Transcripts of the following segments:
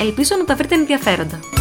Ελπίζω να τα βρείτε ενδιαφέροντα.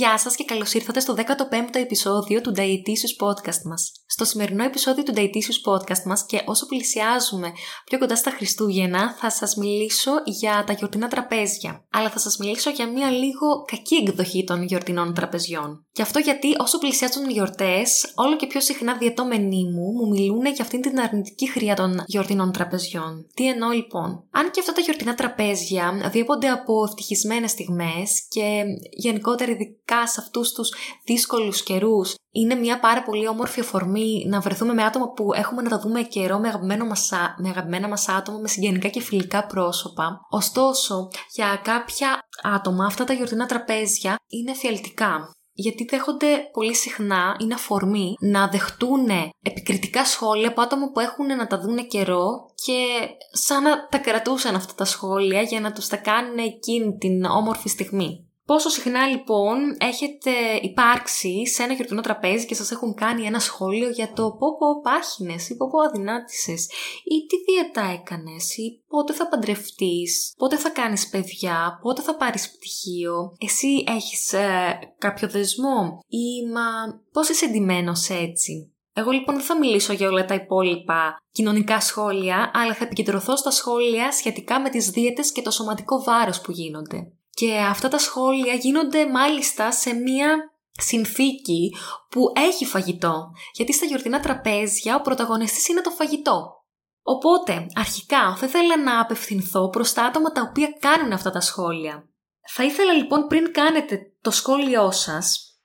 Γεια σας και καλώς ήρθατε στο 15ο επεισόδιο του Dietitious Podcast μας. Στο σημερινό επεισόδιο του Dietitious Podcast μας και όσο πλησιάζουμε πιο κοντά στα Χριστούγεννα θα σας μιλήσω για τα γιορτινά τραπέζια. Αλλά θα σας μιλήσω για μια λίγο κακή εκδοχή των γιορτινών τραπεζιών. Και αυτό γιατί όσο πλησιάζουν οι γιορτές, όλο και πιο συχνά διαιτώμενοι μου μου μιλούν για αυτήν την αρνητική χρειά των γιορτινών τραπεζιών. Τι εννοώ λοιπόν; Αν και αυτά τα γιορτινά τραπέζια διέπονται από ευτυχισμένες στιγμές και γενικότερα ειδικά σε αυτούς τους δύσκολους καιρούς είναι μια πάρα πολύ όμορφη αφορμή να βρεθούμε με άτομα που έχουμε να τα δούμε καιρό με, αγαπημένο μας, με αγαπημένα μας άτομα, με συγγενικά και φιλικά πρόσωπα. Ωστόσο, για κάποια άτομα αυτά τα γιορτινά τραπέζια είναι φιαλτικά γιατί δέχονται πολύ συχνά, είναι αφορμή, να δεχτούν επικριτικά σχόλια από άτομα που έχουν να τα δουν καιρό και σαν να τα κρατούσαν αυτά τα σχόλια για να τους τα κάνουν εκείνη την όμορφη στιγμή. Πόσο συχνά λοιπόν έχετε υπάρξει σε ένα γιορτινό τραπέζι και σας έχουν κάνει ένα σχόλιο για το πω πω πάχινες ή πω πω αδυνάτησες ή τι δίαιτα έκανες ή πότε θα παντρευτείς, πότε θα κάνεις παιδιά, πότε θα πάρεις πτυχίο, εσύ έχεις ε, κάποιο δεσμό ή μα πώς είσαι εντυμένος έτσι; Εγώ λοιπόν δεν θα μιλήσω για όλα τα υπόλοιπα κοινωνικά σχόλια, αλλά θα επικεντρωθώ στα σχόλια σχετικά με τις δίαιτες και το σωματικό βάρος που γίνονται. Και αυτά τα σχόλια γίνονται μάλιστα σε μία συνθήκη που έχει φαγητό. Γιατί στα γιορτινά τραπέζια ο πρωταγωνιστής είναι το φαγητό. Οπότε, αρχικά, θα ήθελα να απευθυνθώ προς τα άτομα τα οποία κάνουν αυτά τα σχόλια. Θα ήθελα λοιπόν πριν κάνετε το σχόλιο σας,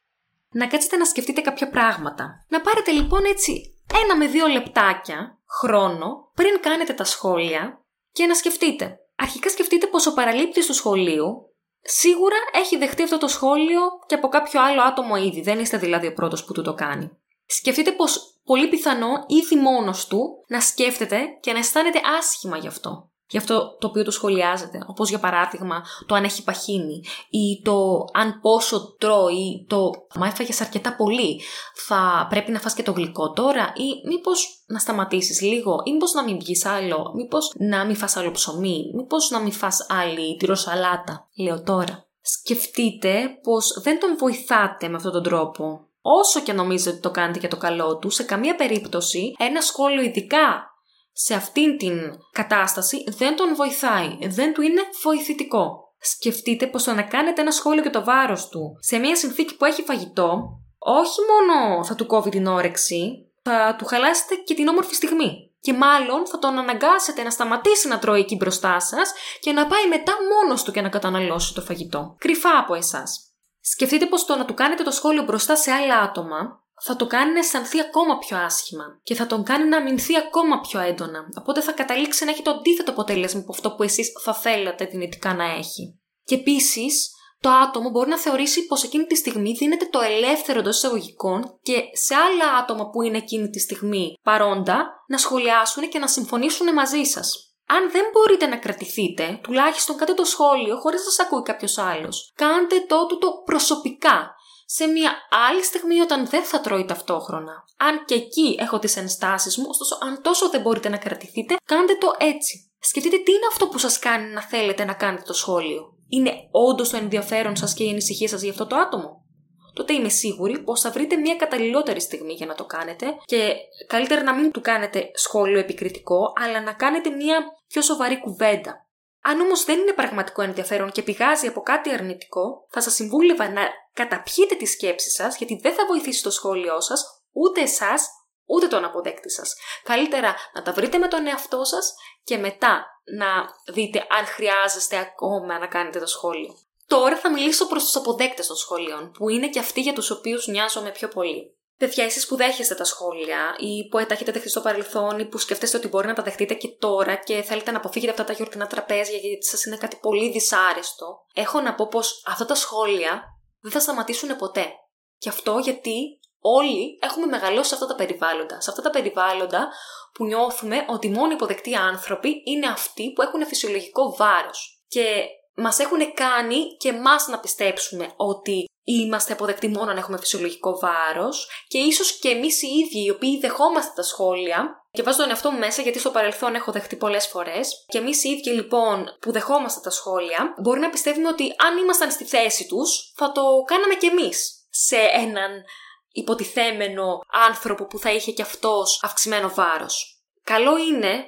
να κάτσετε να σκεφτείτε κάποια πράγματα. Να πάρετε λοιπόν έτσι ένα με δύο λεπτάκια χρόνο πριν κάνετε τα σχόλια και να σκεφτείτε. Αρχικά σκεφτείτε πως ο παραλήπτης του σχολείου Σίγουρα έχει δεχτεί αυτό το σχόλιο και από κάποιο άλλο άτομο ήδη. Δεν είστε δηλαδή ο πρώτος που του το κάνει. Σκεφτείτε πως πολύ πιθανό ήδη μόνος του να σκέφτεται και να αισθάνεται άσχημα γι' αυτό για αυτό το οποίο το σχολιάζεται. Όπως για παράδειγμα το αν έχει παχύνει ή το αν πόσο τρώει, το μα έφαγες αρκετά πολύ, θα πρέπει να φας και το γλυκό τώρα ή μήπως να σταματήσεις λίγο ή μήπως να μην βγεις άλλο, μήπως να μην φας άλλο ψωμί, μήπως να μην φας άλλη τυροσαλάτα, λέω τώρα. Σκεφτείτε πως δεν τον βοηθάτε με αυτόν τον τρόπο. Όσο και νομίζετε ότι το κάνετε για το καλό του, σε καμία περίπτωση ένα σχόλιο ειδικά σε αυτήν την κατάσταση δεν τον βοηθάει, δεν του είναι βοηθητικό. Σκεφτείτε πως το να κάνετε ένα σχόλιο για το βάρος του σε μια συνθήκη που έχει φαγητό, όχι μόνο θα του κόβει την όρεξη, θα του χαλάσετε και την όμορφη στιγμή. Και μάλλον θα τον αναγκάσετε να σταματήσει να τρώει εκεί μπροστά σας και να πάει μετά μόνος του και να καταναλώσει το φαγητό. Κρυφά από εσάς. Σκεφτείτε πως το να του κάνετε το σχόλιο μπροστά σε άλλα άτομα θα το κάνει να αισθανθεί ακόμα πιο άσχημα και θα τον κάνει να αμυνθεί ακόμα πιο έντονα. Οπότε θα καταλήξει να έχει το αντίθετο αποτέλεσμα από αυτό που εσείς θα θέλατε δυνητικά να έχει. Και επίσης, το άτομο μπορεί να θεωρήσει πως εκείνη τη στιγμή δίνεται το ελεύθερο εντός εισαγωγικών και σε άλλα άτομα που είναι εκείνη τη στιγμή παρόντα να σχολιάσουν και να συμφωνήσουν μαζί σας. Αν δεν μπορείτε να κρατηθείτε, τουλάχιστον κάντε το σχόλιο χωρίς να σας ακούει κάποιος άλλος. Κάντε το το προσωπικά σε μια άλλη στιγμή όταν δεν θα τρώει ταυτόχρονα. Αν και εκεί έχω τις ενστάσεις μου, ωστόσο αν τόσο δεν μπορείτε να κρατηθείτε, κάντε το έτσι. Σκεφτείτε τι είναι αυτό που σας κάνει να θέλετε να κάνετε το σχόλιο. Είναι όντως το ενδιαφέρον σας και η ανησυχία σας για αυτό το άτομο; Τότε είμαι σίγουρη πως θα βρείτε μια καταλληλότερη στιγμή για να το κάνετε και καλύτερα να μην του κάνετε σχόλιο επικριτικό, αλλά να κάνετε μια πιο σοβαρή κουβέντα. Αν όμως δεν είναι πραγματικό ενδιαφέρον και πηγάζει από κάτι αρνητικό, θα σας συμβούλευα να καταπιείτε τη σκέψη σας, γιατί δεν θα βοηθήσει το σχόλιο σας, ούτε εσάς, ούτε τον αποδέκτη σας. Καλύτερα να τα βρείτε με τον εαυτό σας και μετά να δείτε αν χρειάζεστε ακόμα να κάνετε το σχόλιο. Τώρα θα μιλήσω προς τους αποδέκτες των σχολείων, που είναι και αυτοί για τους οποίους νοιάζομαι πιο πολύ. Παιδιά, εσείς που δέχεστε τα σχόλια ή που τα έχετε δεχτεί στο παρελθόν ή που σκέφτεστε ότι μπορεί να τα δεχτείτε και τώρα και θέλετε να αποφύγετε αυτά τα γιορτινά τραπέζια γιατί σας είναι κάτι πολύ δυσάρεστο, έχω να πω πως αυτά τα σχόλια δεν θα σταματήσουν ποτέ. Και αυτό γιατί όλοι έχουμε μεγαλώσει σε αυτά τα περιβάλλοντα. Σε αυτά τα περιβάλλοντα που νιώθουμε ότι μόνο οι υποδεκτοί άνθρωποι είναι αυτοί που έχουν φυσιολογικό βάρος. Και μας έχουν κάνει και εμά να πιστέψουμε ότι είμαστε αποδεκτοί μόνο αν έχουμε φυσιολογικό βάρος και ίσως και εμείς οι ίδιοι οι οποίοι δεχόμαστε τα σχόλια. Και βάζω τον εαυτό μου μέσα γιατί στο παρελθόν έχω δεχτεί πολλές φορές. Και εμείς οι ίδιοι λοιπόν που δεχόμαστε τα σχόλια, μπορεί να πιστεύουμε ότι αν ήμασταν στη θέση τους, θα το κάναμε κι εμείς σε έναν υποτιθέμενο άνθρωπο που θα είχε κι αυτός αυξημένο βάρος. Καλό είναι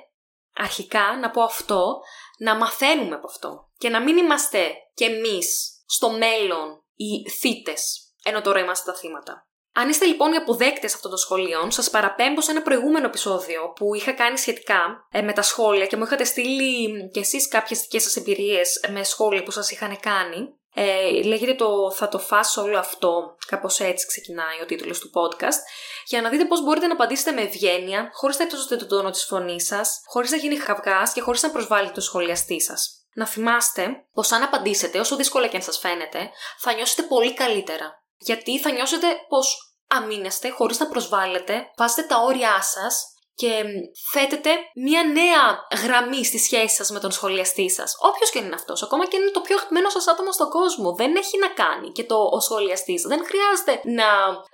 αρχικά να πω αυτό, να μαθαίνουμε από αυτό και να μην είμαστε κι εμείς στο μέλλον οι θύτες, ενώ τώρα είμαστε τα θύματα. Αν είστε λοιπόν οι αποδέκτες αυτών των σχολείων, σας παραπέμπω σε ένα προηγούμενο επεισόδιο που είχα κάνει σχετικά ε, με τα σχόλια και μου είχατε στείλει κι εσείς κάποιες δικές σας εμπειρίες με σχόλια που σας είχαν κάνει. Ε, λέγεται το «Θα το φας όλο αυτό», κάπως έτσι ξεκινάει ο τίτλος του podcast, για να δείτε πώς μπορείτε να απαντήσετε με ευγένεια, χωρίς να υψώσετε τον τόνο της φωνής σας, χωρίς να γίνει χαυγάς και χωρίς να προσβάλλετε το σχολιαστή σας. Να θυμάστε πως αν απαντήσετε, όσο δύσκολα και αν σας φαίνεται, θα νιώσετε πολύ καλύτερα. Γιατί θα νιώσετε πως αμήνεστε χωρίς να προσβάλλετε, βάζετε τα όρια σας και θέτετε μια νέα γραμμή στη σχέση σας με τον σχολιαστή σας. Όποιος και είναι αυτός, ακόμα και είναι το πιο αγαπημένο σας άτομο στον κόσμο. Δεν έχει να κάνει και το ο σχολιαστής. Δεν χρειάζεται να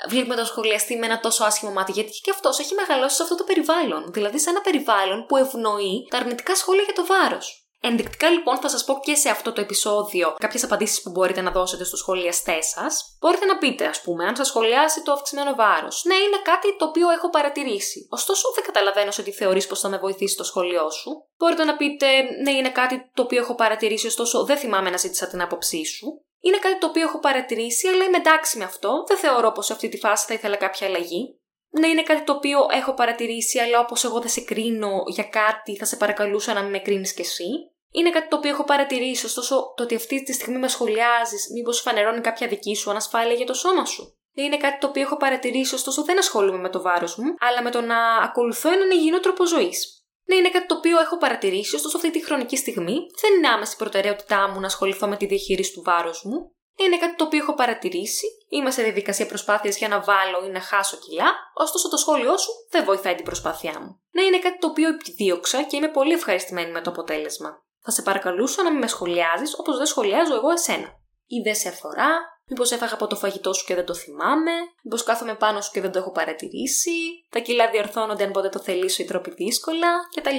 βλέπουμε τον σχολιαστή με ένα τόσο άσχημο μάτι, γιατί και αυτός έχει μεγαλώσει σε αυτό το περιβάλλον. Δηλαδή σε ένα περιβάλλον που ευνοεί τα αρνητικά σχόλια για το βάρος. Ενδεικτικά λοιπόν θα σας πω και σε αυτό το επεισόδιο κάποιες απαντήσεις που μπορείτε να δώσετε στου σχολιαστέ σας. Μπορείτε να πείτε, ας πούμε, αν σας σχολιάσει το αυξημένο βάρος. Ναι, είναι κάτι το οποίο έχω παρατηρήσει. Ωστόσο, δεν καταλαβαίνω σε τι θεωρείς πως θα με βοηθήσει το σχολείο σου. Μπορείτε να πείτε, ναι, είναι κάτι το οποίο έχω παρατηρήσει, ωστόσο δεν θυμάμαι να ζήτησα την άποψή σου. Είναι κάτι το οποίο έχω παρατηρήσει, αλλά είμαι εντάξει με αυτό. Δεν θεωρώ πως σε αυτή τη φάση θα ήθελα κάποια αλλαγή. Ναι, είναι κάτι το οποίο έχω παρατηρήσει, αλλά όπως εγώ δεν σε κρίνω για κάτι, θα σε παρακαλούσα να μην με κρίνεις κι εσύ. Είναι κάτι το οποίο έχω παρατηρήσει, ωστόσο το ότι αυτή τη στιγμή με σχολιάζεις, μήπως φανερώνει κάποια δική σου ανασφάλεια για το σώμα σου. Είναι κάτι το οποίο έχω παρατηρήσει, ωστόσο δεν ασχολούμαι με το βάρος μου, αλλά με το να ακολουθώ έναν υγιεινό τρόπο ζωής. Ναι, είναι κάτι το οποίο έχω παρατηρήσει, ωστόσο αυτή τη χρονική στιγμή δεν είναι άμεση προτεραιότητά μου να ασχοληθώ με τη διαχείριση του βάρου μου. Είναι κάτι το οποίο έχω παρατηρήσει, είμαι σε διαδικασία προσπάθειας για να βάλω ή να χάσω κιλά, ωστόσο το σχόλιο σου δεν βοηθάει την προσπάθειά μου. Ναι, είναι κάτι το οποίο επιδίωξα και είμαι πολύ ευχαριστημένη με το αποτέλεσμα. Θα σε παρακαλούσα να μην με σχολιάζεις όπως δεν σχολιάζω εγώ εσένα. Ή δεν σε αφορά, μήπως έφαγα από το φαγητό σου και δεν το θυμάμαι, μήπως κάθομαι πάνω σου και δεν το έχω παρατηρήσει, τα κιλά διορθώνονται αν ποτέ το θελήσω ή τρόποι δύσκολα κτλ.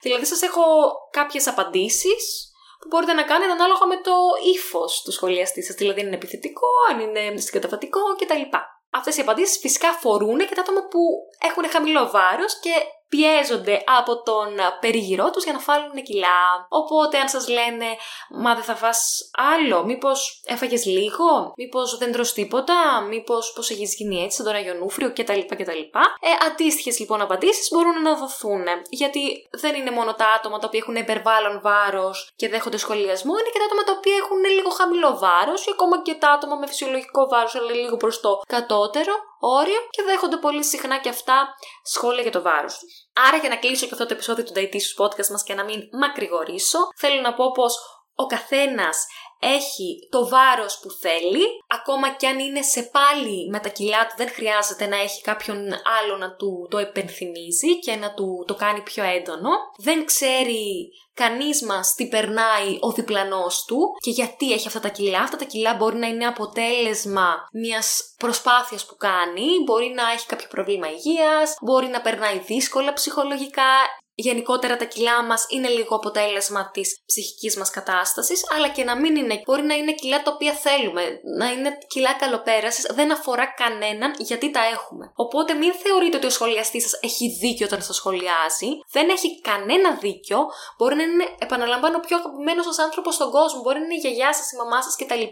Δηλαδή σας έχω κάποιες απαντήσεις που μπορείτε να κάνετε ανάλογα με το ύφος του σχολιαστή σας. Δηλαδή, αν είναι επιθετικό, αν είναι συγκαταβατικό κτλ. Αυτές οι απαντήσεις φυσικά αφορούν και τα άτομα που έχουν χαμηλό βάρος και πιέζονται από τον περιγυρό τους για να φάλουν κιλά. Οπότε αν σας λένε «Μα δεν θα φας άλλο, μήπως έφαγες λίγο, μήπως δεν τρως τίποτα, μήπως πώς έχεις γίνει έτσι σαν τον Αγιονούφριο κτλ. κτλ. Ε, αντίστοιχες λοιπόν απαντήσεις μπορούν να δοθούν. Γιατί δεν είναι μόνο τα άτομα τα οποία έχουν υπερβάλλον βάρος και δέχονται σχολιασμό, είναι και τα άτομα τα οποία έχουν λίγο χαμηλό βάρος ή ακόμα και τα άτομα με φυσιολογικό βάρος αλλά λίγο προς το κατώτερο όριο και δέχονται πολύ συχνά και αυτά σχόλια για το βάρος τους. Άρα, για να κλείσω και αυτό το επεισόδιο του Dietitious Podcast μας και να μην μακρηγορήσω, θέλω να πω πως ο καθένας έχει το βάρος που θέλει, ακόμα και αν είναι σε πάλι με τα κιλά του δεν χρειάζεται να έχει κάποιον άλλο να του το επενθυμίζει και να του το κάνει πιο έντονο. Δεν ξέρει κανείς μας τι περνάει ο διπλανός του και γιατί έχει αυτά τα κιλά. Αυτά τα κιλά μπορεί να είναι αποτέλεσμα μιας προσπάθειας που κάνει, μπορεί να έχει κάποιο πρόβλημα υγείας, μπορεί να περνάει δύσκολα ψυχολογικά γενικότερα τα κιλά μας είναι λίγο αποτέλεσμα της ψυχικής μας κατάστασης, αλλά και να μην είναι. Μπορεί να είναι κιλά τα οποία θέλουμε, να είναι κιλά καλοπέρασης, δεν αφορά κανέναν γιατί τα έχουμε. Οπότε μην θεωρείτε ότι ο σχολιαστής σας έχει δίκιο όταν σας σχολιάζει, δεν έχει κανένα δίκιο. Μπορεί να είναι, επαναλαμβάνω, ο πιο αγαπημένος σας άνθρωπος στον κόσμο, μπορεί να είναι η γιαγιά σας, η μαμά σας κτλ.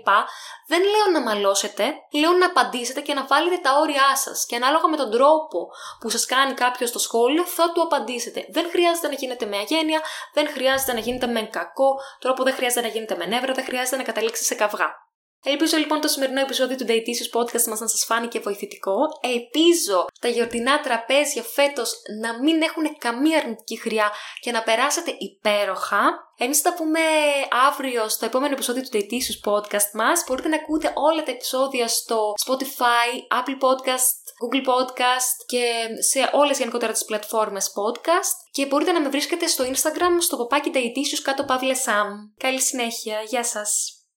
Δεν λέω να μαλώσετε, λέω να απαντήσετε και να βάλετε τα όρια σας. Και ανάλογα με τον τρόπο που σας κάνει κάποιος το σχόλιο, θα του απαντήσετε. Δεν χρειάζεται να γίνεται με αγένεια, δεν χρειάζεται να γίνεται με κακό τρόπο, δεν χρειάζεται να γίνεται με νεύρα, δεν χρειάζεται να καταλήξει σε καυγά. Ελπίζω λοιπόν το σημερινό επεισόδιο του Dietitious Podcast μας να σας φάνηκε βοηθητικό. Ελπίζω τα γιορτινά τραπέζια φέτος να μην έχουν καμία αρνητική χρειά και να περάσετε υπέροχα. Εμείς θα τα πούμε αύριο στο επόμενο επεισόδιο του Dietitious Podcast μας. Μπορείτε να ακούτε όλα τα επεισόδια στο Spotify, Apple Podcast, Google Podcast και σε όλες γενικότερα τις πλατφόρμες podcast. Και μπορείτε να με βρίσκετε στο Instagram στο ποπάκι Dietitious κάτω παύλε Sam. Καλή συνέχεια. Γεια σας.